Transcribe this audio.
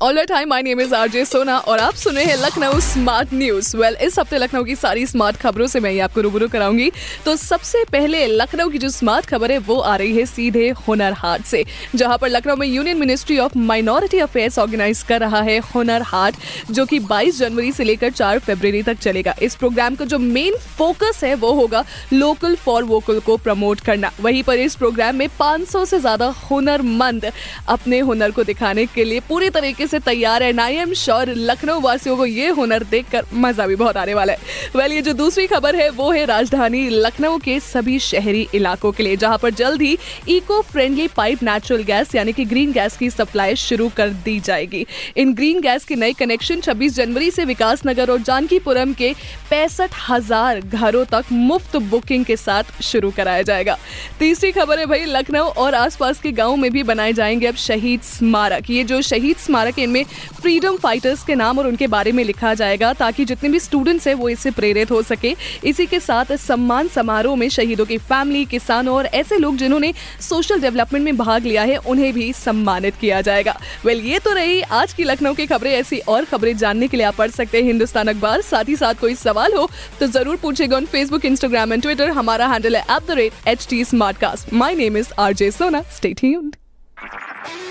all time my name is RJ Sona और आप सुन रहे हैं लखनऊ स्मार्ट न्यूज़ वेल इस हफ़्ते लखनऊ की सारी स्मार्ट खबरों से मैं ये आपको रूबरू कराऊँगी। तो सबसे पहले लखनऊ की जो स्मार्ट खबर है, वो आ रही है सीधे हुनर हाट से, जहाँ पर लखनऊ में union ministry of minority affairs organise कर रहा है हुनर हाट जो कि 22 जनवरी से लेकर 4 फरवरी तक चलेगा। इस प्रोग्राम का जो मेन फोकस है, वो होगा लोकल फॉर वोकल को प्रमोट करना। वहीं पर इस प्रोग्राम में 500 से ज़्यादा हुनरमंद अपने हुनर को दिखाने के लिए पूरी तरीके से तैयार है। आई एम श्योर लखनऊ वासियों को ये हुनर देखकर मज़ा भी बहुत आने वाला है। वेल ये जो दूसरी खबर है, वो है राजधानी लखनऊ के सभी शहरी इलाकों के लिए, जहाँ पर जल्द ही eco friendly pipe natural gas यानी कि ग्रीन गैस की सप्लाई शुरू कर दी जाएगी। इन ग्रीन गैस के नए कनेक्शन 26 जनवरी से विकास नगर और जानकीपुरम के पैंसठ हज़ार घरों तक मुफ़्त बुकिंग के साथ शुरू कराया जाएगा। तीसरी खबर है भाई, लखनऊ और आसपास के गाँव में भी बनाए जाएँगे अब शहीद स्मारक। ये जो शहीद स्मारक है इनमें फ्रीडम फाइटर्स के नाम और उनके बारे में लिखा जाएगा ताकि जितने भी स्टूडेंट्स हैं वो इससे प्रेरित हो सके। इसी के साथ सम्मान समारोह में शहीदों की फैमिली किसानों और ऐसे लोग जिन्होंने सोशल डेवलपमेंट में भाग लिया है, उन्हें भी सम्मानित किया जाएगा। वेल ये तो रही आज की लखनऊ की खबरें। ऐसी और खबरें जानने के लिए आप पढ़ सकते हैं हिंदुस्तान अखबार। साथ ही साथ कोई सवाल हो तो ज़रूर पूछेगा फेसबुक इंस्टाग्राम एंड ट्विटर हमारा हैंडल है at the rate H T smart cast my name is R J Sona stay tuned